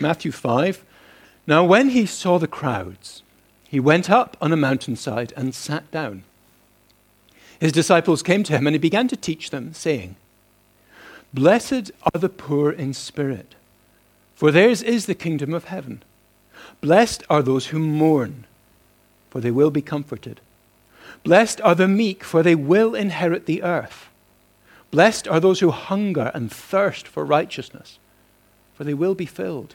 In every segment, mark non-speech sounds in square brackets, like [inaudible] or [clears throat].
Matthew 5. Now, when he saw the crowds, he went up on a mountainside and sat down. His disciples came to him, and he began to teach them, saying, Blessed are the poor in spirit, for theirs is the kingdom of heaven. Blessed are those who mourn, for they will be comforted. Blessed are the meek, for they will inherit the earth. Blessed are those who hunger and thirst for righteousness, for they will be filled.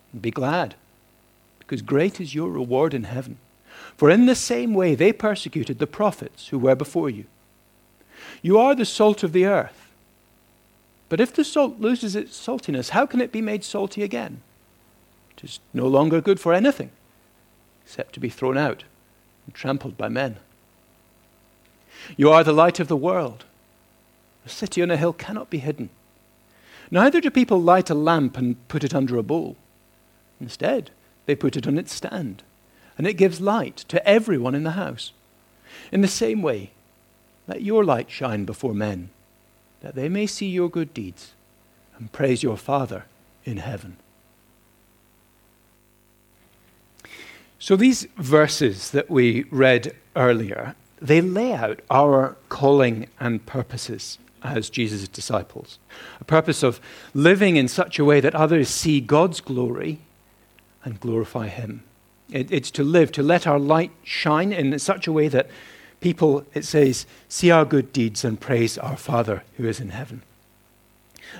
and be glad, because great is your reward in heaven. For in the same way they persecuted the prophets who were before you. You are the salt of the earth. But if the salt loses its saltiness, how can it be made salty again? It is no longer good for anything except to be thrown out and trampled by men. You are the light of the world. A city on a hill cannot be hidden. Neither do people light a lamp and put it under a bowl. Instead, they put it on its stand, and it gives light to everyone in the house. In the same way, let your light shine before men, that they may see your good deeds and praise your Father in heaven. So, these verses that we read earlier they lay out our calling and purposes as Jesus' disciples. A purpose of living in such a way that others see God's glory and glorify Him. It, it's to live, to let our light shine in such a way that people, it says, see our good deeds and praise our Father who is in heaven.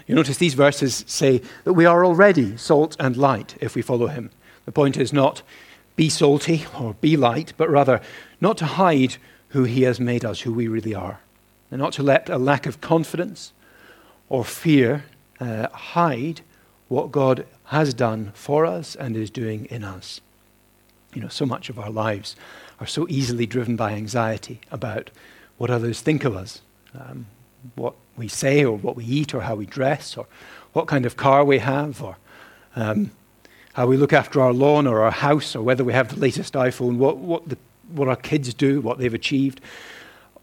You notice these verses say that we are already salt and light if we follow Him. The point is not be salty or be light, but rather not to hide who He has made us, who we really are. And not to let a lack of confidence or fear uh, hide what God has done for us and is doing in us. You know, so much of our lives are so easily driven by anxiety about what others think of us, um, what we say or what we eat or how we dress or what kind of car we have or um, how we look after our lawn or our house or whether we have the latest iPhone, what, what the what our kids do, what they've achieved.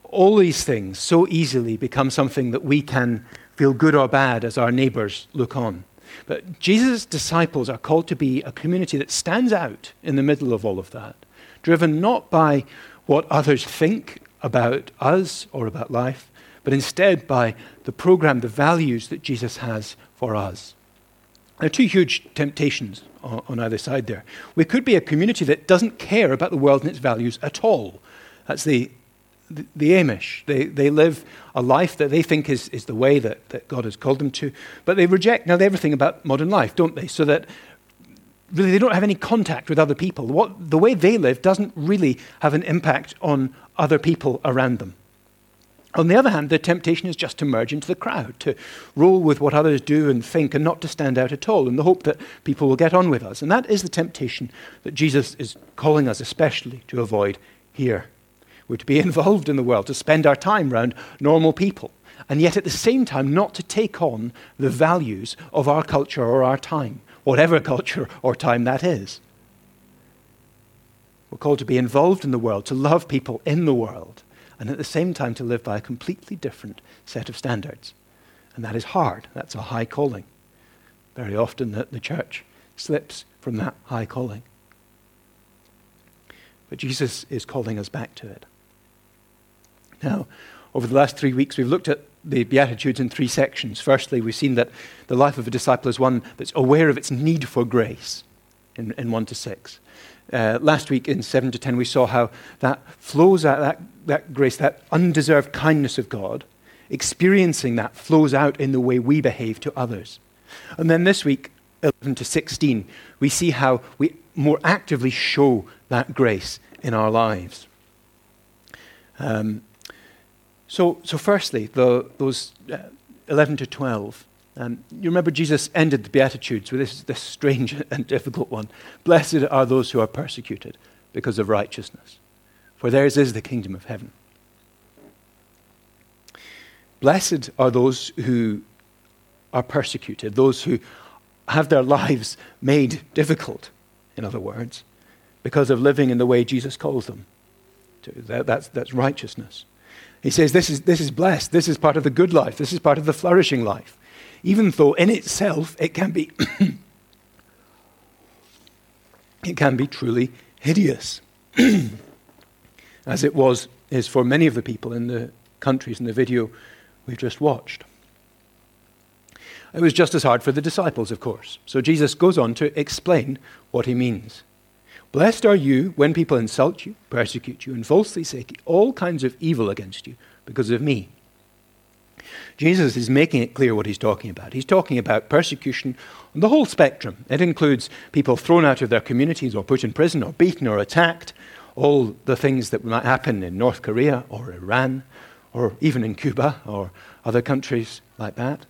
All these things so easily become something that we can feel good or bad as our neighbors look on. But Jesus' disciples are called to be a community that stands out in the middle of all of that, driven not by what others think about us or about life, but instead by the program, the values that Jesus has for us. There are two huge temptations on, either side there. We could be a community that doesn't care about the world and its values at all. That's the, the, the Amish. They, they live a life that they think is, is the way that, that God has called them to, but they reject now everything about modern life, don't they? So that really they don't have any contact with other people. What, the way they live doesn't really have an impact on other people around them. On the other hand, the temptation is just to merge into the crowd, to roll with what others do and think, and not to stand out at all, in the hope that people will get on with us. And that is the temptation that Jesus is calling us especially to avoid here. We're to be [laughs] involved in the world, to spend our time around normal people, and yet at the same time not to take on the values of our culture or our time, whatever [laughs] culture or time that is. We're called to be involved in the world, to love people in the world and at the same time to live by a completely different set of standards. And that is hard. That's a high calling. Very often the church slips from that high calling. But Jesus is calling us back to it. Now, over the last three weeks, we've looked at the Beatitudes in three sections. Firstly, we've seen that the life of a disciple is one that's aware of its need for grace in, in 1 to 6. Uh, last week in 7 to 10, we saw how that flows out, that, that grace, that undeserved kindness of God, experiencing that flows out in the way we behave to others. And then this week, 11 to 16, we see how we more actively show that grace in our lives. Um, so, so, firstly, the, those uh, 11 to 12, Um, you remember Jesus ended the Beatitudes with this, this strange [laughs] and difficult one Blessed are those who are persecuted because of righteousness, for theirs is the kingdom of heaven. Blessed are those who are persecuted, those who have their lives made difficult, in other words, because of living in the way Jesus calls them. That, that's, that's righteousness. He says this is, this is blessed. This is part of the good life. This is part of the flourishing life. Even though in itself it can be, [coughs] it can be truly hideous, [clears throat] as it was is for many of the people in the countries in the video we've just watched. It was just as hard for the disciples, of course. So Jesus goes on to explain what he means. Blessed are you when people insult you, persecute you, and falsely say all kinds of evil against you because of me. Jesus is making it clear what he's talking about. He's talking about persecution on the whole spectrum. It includes people thrown out of their communities or put in prison or beaten or attacked, all the things that might happen in North Korea or Iran or even in Cuba or other countries like that.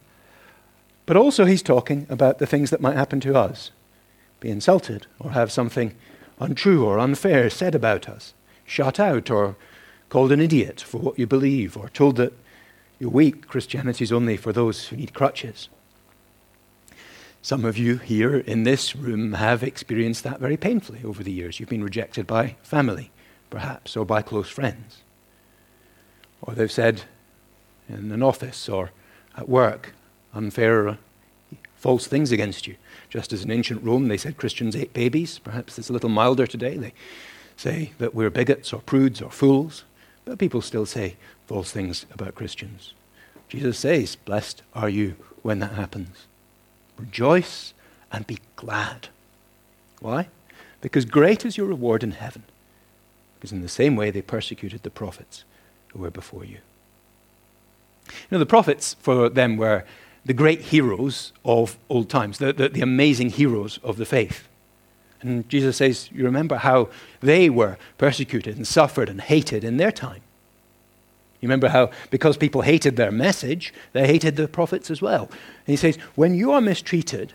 But also, he's talking about the things that might happen to us be insulted or have something untrue or unfair said about us, shut out or called an idiot for what you believe, or told that you're weak, Christianity is only for those who need crutches. Some of you here in this room have experienced that very painfully over the years. You've been rejected by family, perhaps, or by close friends. Or they've said in an office or at work unfair, false things against you. Just as in ancient Rome they said Christians ate babies, perhaps it's a little milder today. They say that we're bigots or prudes or fools, but people still say false things about Christians. Jesus says, Blessed are you when that happens. Rejoice and be glad. Why? Because great is your reward in heaven. Because in the same way they persecuted the prophets who were before you. You know, the prophets for them were the great heroes of old times, the, the, the, amazing heroes of the faith. And Jesus says, You remember how they were persecuted and suffered and hated in their time. You remember how, because people hated their message, they hated the prophets as well. And he says, When you are mistreated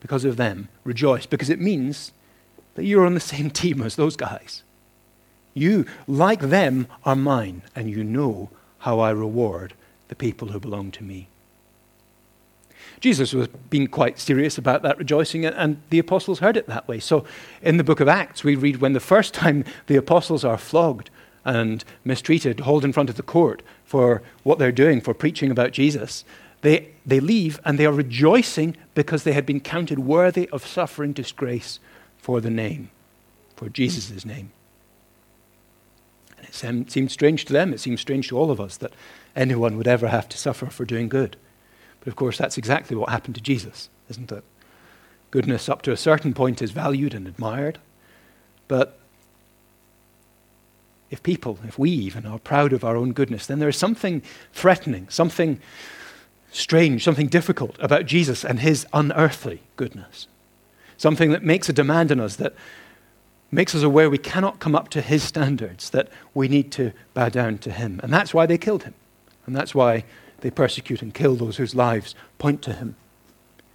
because of them, rejoice, because it means that you're on the same [laughs] team as those guys. You, like them, are mine, and you know how I reward the people who belong to me. Jesus was being quite serious about that rejoicing, and the apostles heard it that way. So in the book of Acts, we read when the first time the apostles are flogged and mistreated, hauled in front of the court for what they're doing, for preaching about Jesus, they, they leave and they are rejoicing because they had been counted worthy of suffering disgrace for the name, for Jesus' name. And it seemed strange to them, it seems strange to all of us that anyone would ever have to suffer for doing good. But of course, that's exactly what happened to Jesus, isn't it? Goodness up to a certain point is valued and admired. But if people, if we even, are proud of our own goodness, then there is something threatening, something strange, something difficult about Jesus and his unearthly goodness. Something that makes a demand on us, that makes us aware we cannot come up to his standards, that we need to bow down to him. And that's why they killed him. And that's why they persecute and kill those whose lives point to him.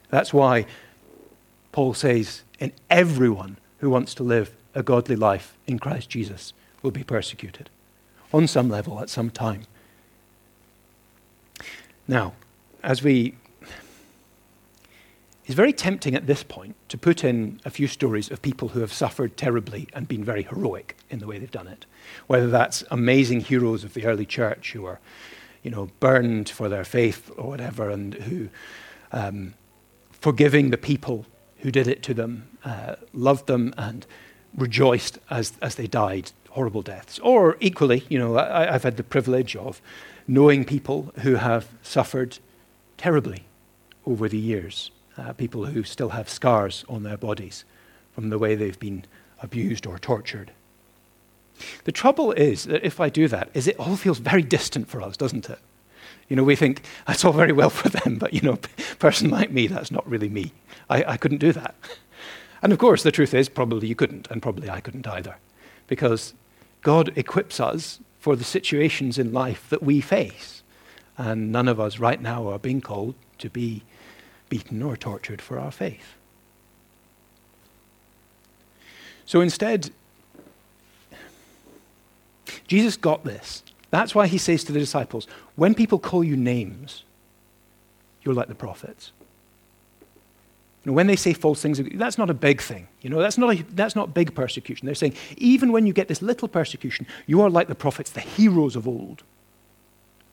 That's why Paul says, in everyone who wants to live a godly life in Christ Jesus will be persecuted on some level at some time. Now, as we. It's very tempting at this point to put in a few stories of people who have suffered terribly and been very heroic in the way they've done it. Whether that's amazing heroes of the early church who are you know, burned for their faith or whatever, and who, um, forgiving the people who did it to them, uh, loved them and rejoiced as, as they died horrible deaths. Or equally, you know, I, have had the privilege of knowing people who have suffered terribly over the years, uh, people who still have scars on their bodies from the way they've been abused or tortured. The trouble is that if I do that, is it all feels very distant for us, doesn't it? You know, we think that's all very well for them, but you know, a person like me, that's not really me. I, I couldn't do that. And of course, the truth is, probably you couldn't, and probably I couldn't either, because God equips us for the situations in life that we face. And none of us right now are being called to be beaten or tortured for our faith. So instead, Jesus got this. That's why he says to the disciples, when people call you names, you're like the prophets. When they say false things, that's not a big thing. You know, that's not, a, that's not big persecution. They're saying, even when you get this little persecution, you are like the prophets, the heroes of old.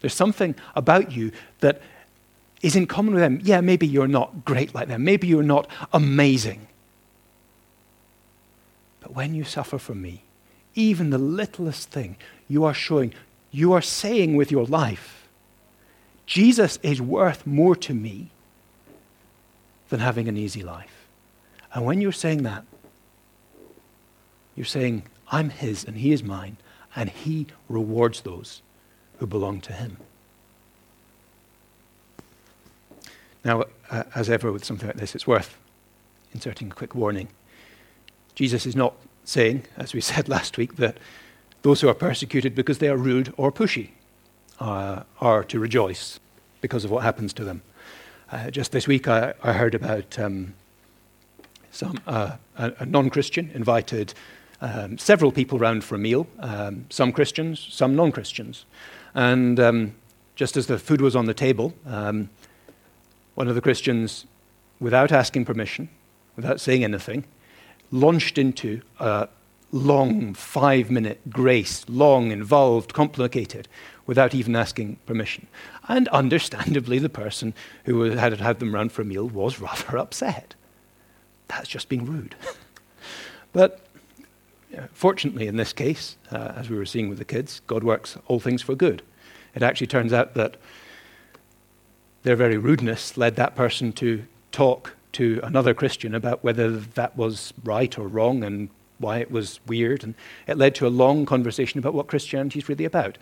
There's something about you that is in common with them. Yeah, maybe you're not great like them. Maybe you're not amazing. But when you suffer for me, even the littlest thing, you are showing, you are saying with your life, Jesus is worth more to me than having an easy life. And when you're saying that, you're saying, I'm his and he is mine, and he rewards those who belong to him. Now, uh, as ever with something like this, it's worth inserting a quick warning. Jesus is not saying, as we [laughs] said last week, that those who are persecuted because they are rude or pushy uh, are to rejoice because of what happens to them. Uh, just this week, I, I heard about um, some, uh, a, a non Christian invited um, several people round for a meal, um, some Christians, some non Christians. And um, just as the food was on the table, um, one of the Christians, without asking permission, without saying anything, launched into a long five minute grace, long, involved, complicated, without even asking permission. And understandably, the person who had had them round for a meal was rather [laughs] upset. That's just being rude. [laughs] but fortunately, in this case, uh, as we were seeing with the kids, God works all things for good. It actually turns out that their very rudeness led that person to talk to another Christian about whether that was right or wrong and why it was weird. And it led to a long conversation about what Christianity is really about.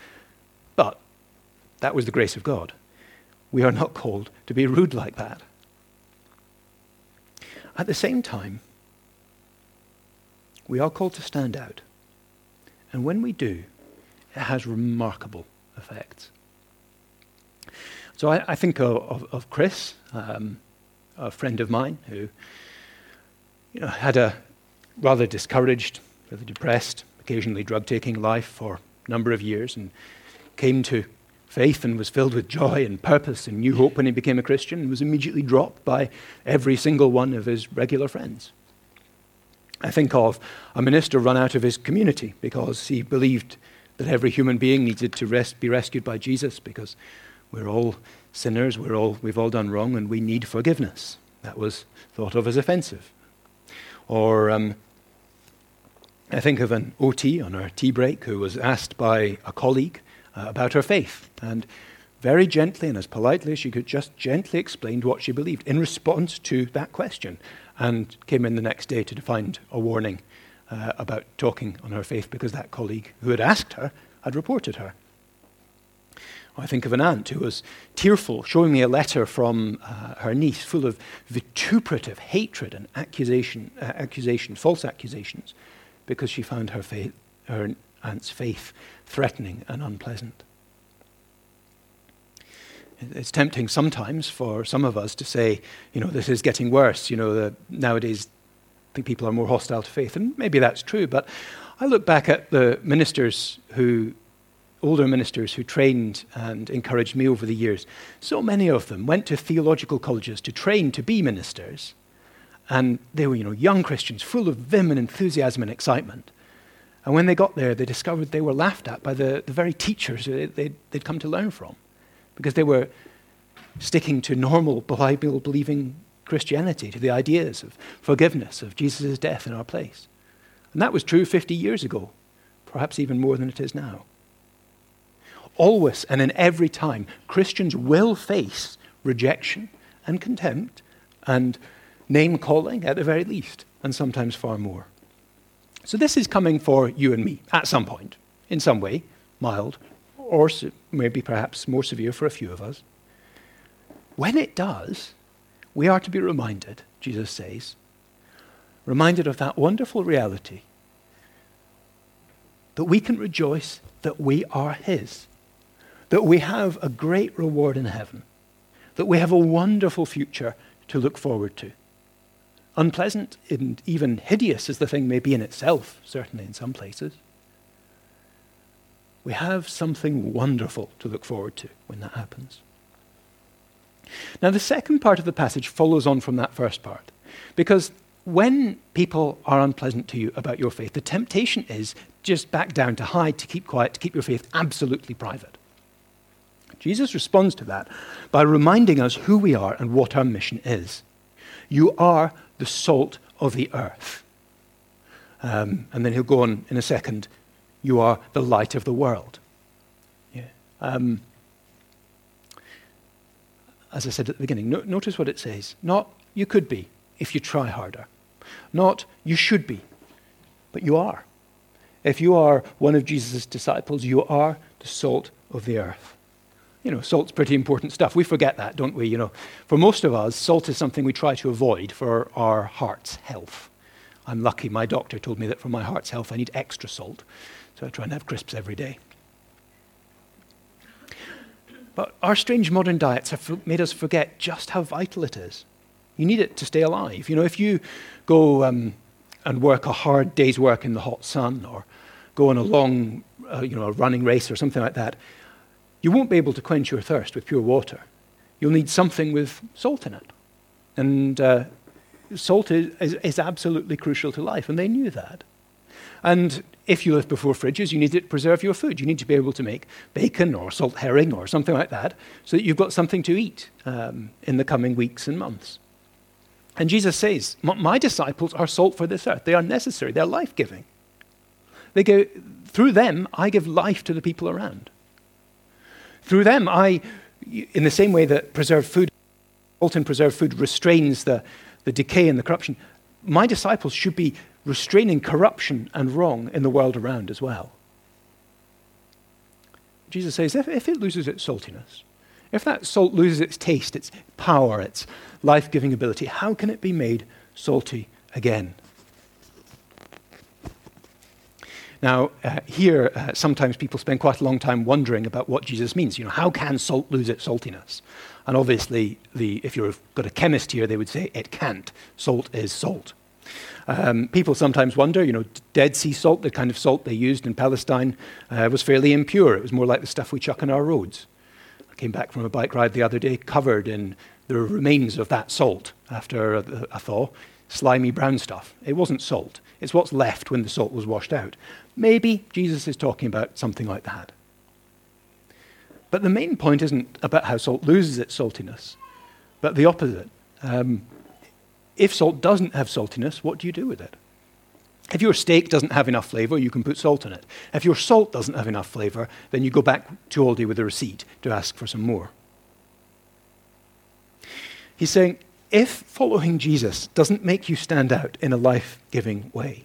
But that was the grace of God. We are not called to be rude like that. At the same time, we are called to stand out. And when we do, it has remarkable effects. So I, I think of, of, of Chris, um, a friend of mine who you know, had a rather discouraged, rather depressed, occasionally drug taking life for a number of years and came to faith and was filled with joy and purpose and new hope when he became a Christian and was immediately dropped by every single one of his regular friends. I think of a minister run out of his community because he believed that every human being needed to rest, be rescued by Jesus because we're all sinners, we're all, we've all done wrong, and we need forgiveness. That was thought of as offensive. Or um, I think of an OT on her tea break who was asked by a colleague uh, about her faith. And very gently and as politely as she could, just gently explained what she believed in response to that question. And came in the next day to find a warning uh, about talking on her faith because that colleague who had asked her had reported her. I think of an aunt who was tearful, showing me a letter from uh, her niece full of vituperative hatred and accusation, uh, accusation, false accusations, because she found her, faith, her aunt's faith threatening and unpleasant. It's tempting sometimes for some of us to say, you know, this is getting worse. You know, the, nowadays I think people are more hostile to faith, and maybe that's true. But I look back at the ministers who older ministers who trained and encouraged me over the years, so many of them went to theological colleges to train to be ministers. And they were, you know, young Christians, full of vim and enthusiasm and excitement. And when they got there, they discovered they were laughed at by the, the very teachers they'd, they'd come to learn from because they were sticking to normal Bible believing Christianity, to the ideas of forgiveness, of Jesus' death in our place. And that was true 50 years ago, perhaps even more than it is now always and in every time, Christians will face rejection and contempt and name calling at the very least, and sometimes far more. So, this is coming for you and me at some point, in some way, mild, or maybe perhaps more severe for a few of us. When it does, we are to be reminded, Jesus says, reminded of that wonderful reality that we can rejoice that we are His that we have a great reward in heaven, that we have a wonderful future to look forward to. Unpleasant and even hideous as the thing may be in itself, certainly in some places. We have something wonderful to look forward to when that happens. Now, the second part of the passage follows on from that first part, because when people are unpleasant to you about your faith, the temptation is just back down to hide, to keep quiet, to keep your faith absolutely private. Jesus responds to that by reminding us who we are and what our mission is. You are the salt of the earth. Um, and then he'll go on in a second. You are the light of the world. Yeah. Um, as I said at the beginning, no, notice what it says. Not you could be if you try harder. Not you should be, but you are. If you are one of Jesus' disciples, you are the salt of the earth. You know, salt's pretty important stuff. We forget that, don't we? You know, for most of us, salt is something we try to avoid for our heart's health. I'm lucky my doctor told me that for my heart's health I need extra salt, so I try and have crisps every day. But our strange modern diets have made us forget just how vital it is. You need it to stay alive. You know, if you go um, and work a hard day's work in the hot sun or go on a long, uh, you know, a running race or something like that, you won't be able to quench your thirst with pure water. You'll need something with salt in it. And uh, salt is, is, is, absolutely crucial to life, and they knew that. And if you live before fridges, you need to preserve your food. You need to be able to make bacon or salt herring or something like that so that you've got something to eat um, in the coming weeks and months. And Jesus says, My disciples are salt for this earth. They are necessary, they're life giving. They go, through them, I give life to the people around. Through them, I, in the same way that preserved food, salt and preserved food restrains the, the decay and the corruption, my disciples should be restraining corruption and wrong in the world around as well. Jesus says if, if it loses its saltiness, if that salt loses its taste, its power, its life giving ability, how can it be made salty again? Now, uh, here, uh, sometimes people spend quite a long time wondering about what Jesus means. You know, how can salt lose its saltiness? And obviously, the, if you've got a chemist here, they would say it can't. Salt is salt. Um, people sometimes wonder, you know, Dead Sea salt, the kind of salt they used in Palestine, uh, was fairly impure. It was more like the stuff we chuck on our roads. I came back from a bike ride the other day covered in the remains of that salt after a, a thaw, slimy brown stuff. It wasn't salt. It's what's left when the salt was washed out. Maybe Jesus is talking about something like that. But the main point isn't about how salt loses its saltiness, but the opposite. Um, if salt doesn't have saltiness, what do you do with it? If your steak doesn't have enough flavor, you can put salt in it. If your salt doesn't have enough flavor, then you go back to Aldi with a receipt to ask for some more. He's saying, if following Jesus doesn't make you stand out in a life giving way,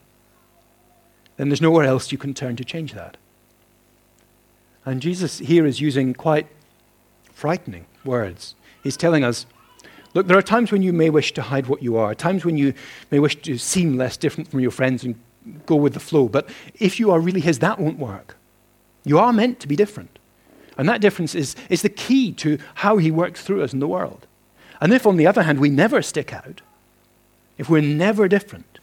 then there's nowhere else you can turn to change that. And Jesus here is using quite frightening words. He's telling us look, there are times when you may wish to hide what you are, times when you may wish to seem less different from your friends and go with the flow. But if you are really His, that won't work. You are meant to be different. And that difference is, is the key to how He works through us in the world. And if, on the other hand, we never stick out, if we're never different,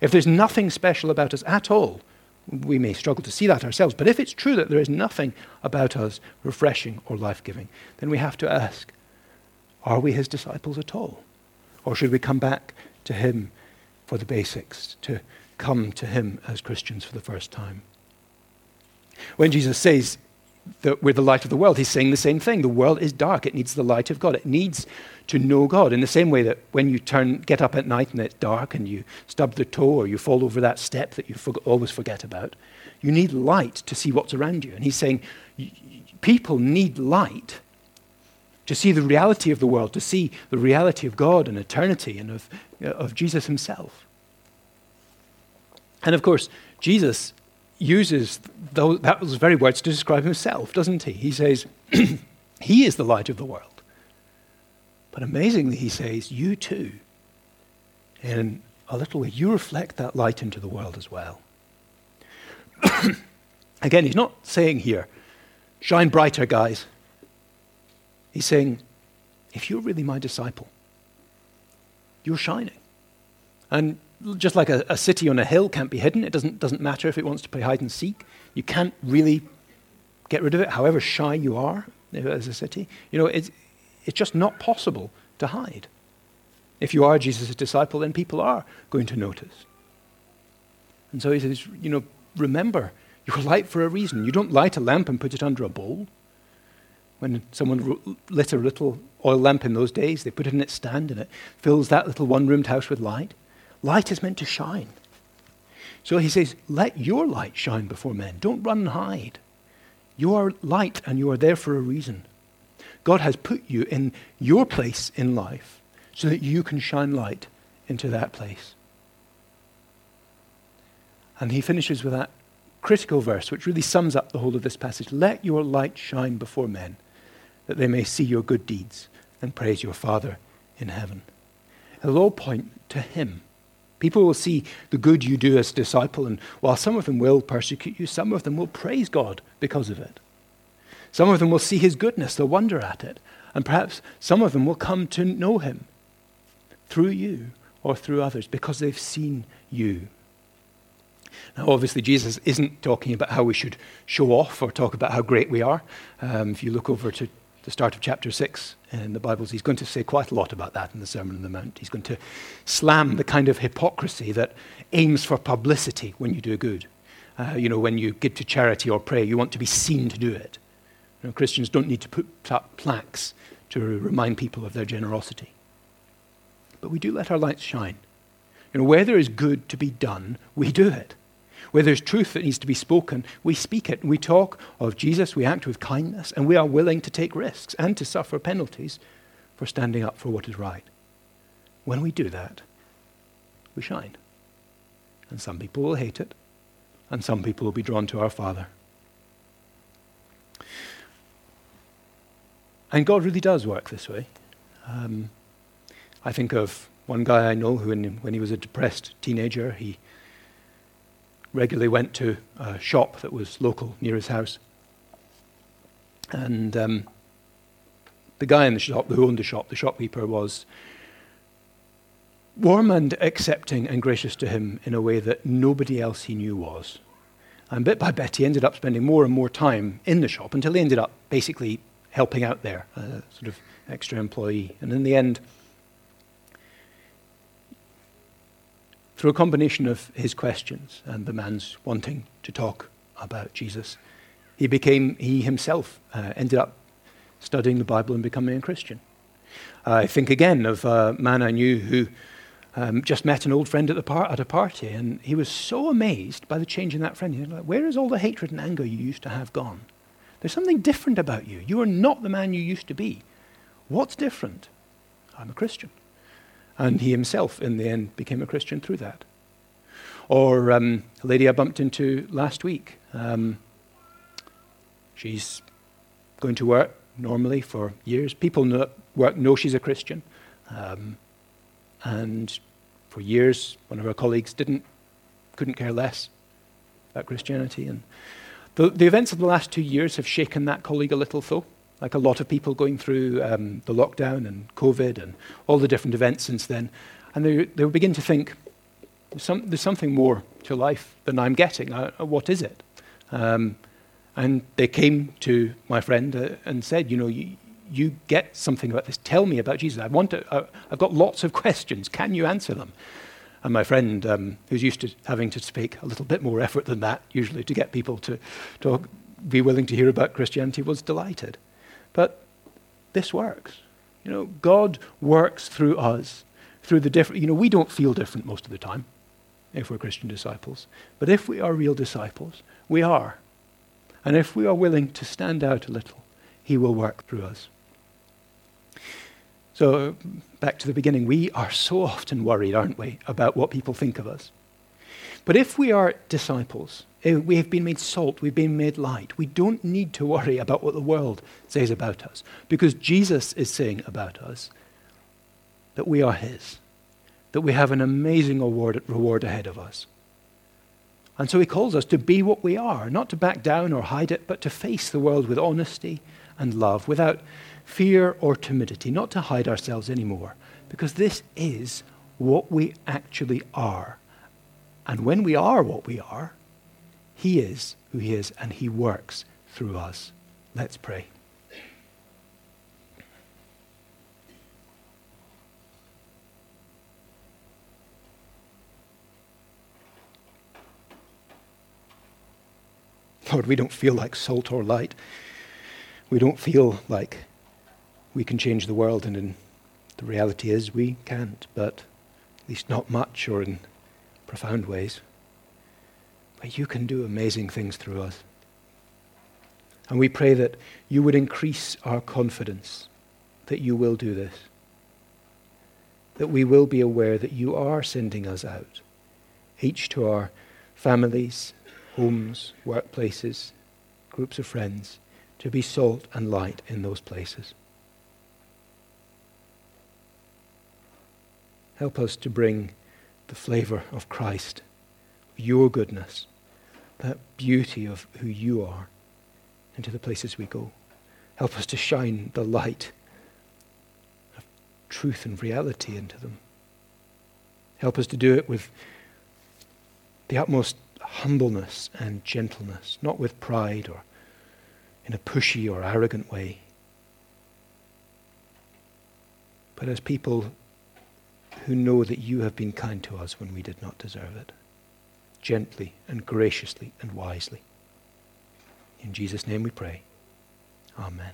if there's nothing special about us at all, we may struggle to see that ourselves. But if it's true that there is nothing about us refreshing or life giving, then we have to ask are we his disciples at all? Or should we come back to him for the basics, to come to him as Christians for the first time? When Jesus says, that we're the light of the world. He's saying the same thing. The world is dark. It needs the light of God. It needs to know God. In the same way that when you turn, get up at night and it's dark and you stub the toe or you fall over that step that you always forget about, you need light to see what's around you. And he's saying people need light to see the reality of the world, to see the reality of God and eternity and of, of Jesus himself. And of course, Jesus uses those, those very words to describe himself, doesn't he? He says, [clears throat] He is the light of the world. But amazingly, he says, You too, in a little way, you reflect that light into the world as well. [clears throat] Again, he's not saying here, shine brighter, guys. He's saying, if you're really my disciple, you're shining. And just like a, a, city on a hill can't be hidden, it doesn't, doesn't matter if it wants to play hide and seek. You can't really get rid of it, however shy you are as a city. You know, it's, it's just not possible to hide. If you are Jesus' disciple, then people are going to notice. And so he says, you know, remember, you're light for a reason. You don't light a lamp and put it under a bowl. When someone lit a little oil lamp in those days, they put it in its stand and it fills that little one roomed house with light. Light is meant to shine. So he says, Let your light shine before men. Don't run and hide. You are light and you are there for a reason. God has put you in your place in life so that you can shine light into that place. And he finishes with that critical verse, which really sums up the whole of this passage Let your light shine before men, that they may see your good deeds and praise your Father in heaven. It'll all point to him. People will see the good you do as a disciple, and while some of them will persecute you, some of them will praise God because of it. Some of them will see his goodness, they'll wonder at it, and perhaps some of them will come to know him through you or through others because they've seen you. Now, obviously, Jesus isn't talking about how we should show off or talk about how great we are. Um, if you look over to the start of chapter 6 in the Bibles, he's going to say quite a lot about that in the Sermon on the Mount. He's going to slam the kind of hypocrisy that aims for publicity when you do good. Uh, you know, when you give to charity or pray, you want to be seen to do it. You know, Christians don't need to put up plaques to remind people of their generosity. But we do let our lights shine. You know, where there is good to be done, we do it. Where there's truth that needs to be spoken, we speak it. We talk of Jesus, we act with kindness, and we are willing to take risks and to suffer penalties for standing up for what is right. When we do that, we shine. And some people will hate it, and some people will be drawn to our Father. And God really does work this way. Um, I think of one guy I know who, when he was a depressed teenager, he regularly went to a shop that was local near his house. And um, the guy in the shop, who owned the shop, the shopkeeper, was warm and accepting and gracious to him in a way that nobody else he knew was. And bit by bit, he ended up spending more and more time in the shop until he ended up basically helping out there, a sort of extra employee. And in the end, through a combination of his questions and the man's wanting to talk about Jesus, he became, he himself uh, ended up studying the Bible and becoming a Christian. I think again of a man I knew who um, just met an old friend at, the par- at a party, and he was so amazed by the change in that friend. He was like, Where is all the hatred and anger you used to have gone? There's something different about you. You are not the man you used to be. What's different? I'm a Christian. And he himself, in the end, became a Christian through that. Or um, a lady I bumped into last week. Um, she's going to work normally for years. People know, work know she's a Christian. Um, and for years, one of her colleagues didn't, couldn't care less about Christianity. And the, the events of the last two years have shaken that colleague a little, though like a lot of people going through um, the lockdown and COVID and all the different events since then. And they, they begin to think, there's, some, there's something more to life than I'm getting. Uh, uh, what is it? Um, and they came to my friend uh, and said, you know, you, you get something about this. Tell me about Jesus. I want to, uh, I've got lots of [laughs] questions. Can you answer them? And my friend, um, who's used to having to speak a little bit more effort than that, usually to get people to talk, be willing to hear about Christianity, was delighted. But this works. You know, God works through us, through the different, you know, we don't feel different most of the time if we're Christian disciples. But if we are real disciples, we are. And if we are willing to stand out a little, He will work through us. So, back to the beginning, we are so often worried, aren't we, about what people think of us. But if we are disciples, Eh, we have been made salt, we've been made light. We don't need to worry about what the world says about us because Jesus is saying about us that we are His, that we have an amazing reward, reward ahead of us. And so He calls us to be what we are, not to back down or hide it, but to face the world with honesty and love without fear or timidity, not to hide ourselves anymore, because this is what we actually are. And when we are what we are, He is who He is, and He works through us. Let's pray. Lord, we don't feel like salt or light. We don't feel like we can change the world, and in, the reality is we can't, but at least not much or in profound ways. But you can do amazing things through us. And we pray that you would increase our confidence that you will do this, that we will be aware that you are sending us out, each to our families, homes, workplaces, groups of friends, to be salt and light in those places. Help us to bring the flavor of Christ, your goodness, that beauty of who you are into the places we go. Help us to shine the light of truth and reality into them. Help us to do it with the utmost humbleness and gentleness, not with pride or in a pushy or arrogant way, but as people who know that you have been kind to us when we did not deserve it, gently and graciously and wisely. In Jesus' name we pray. Amen.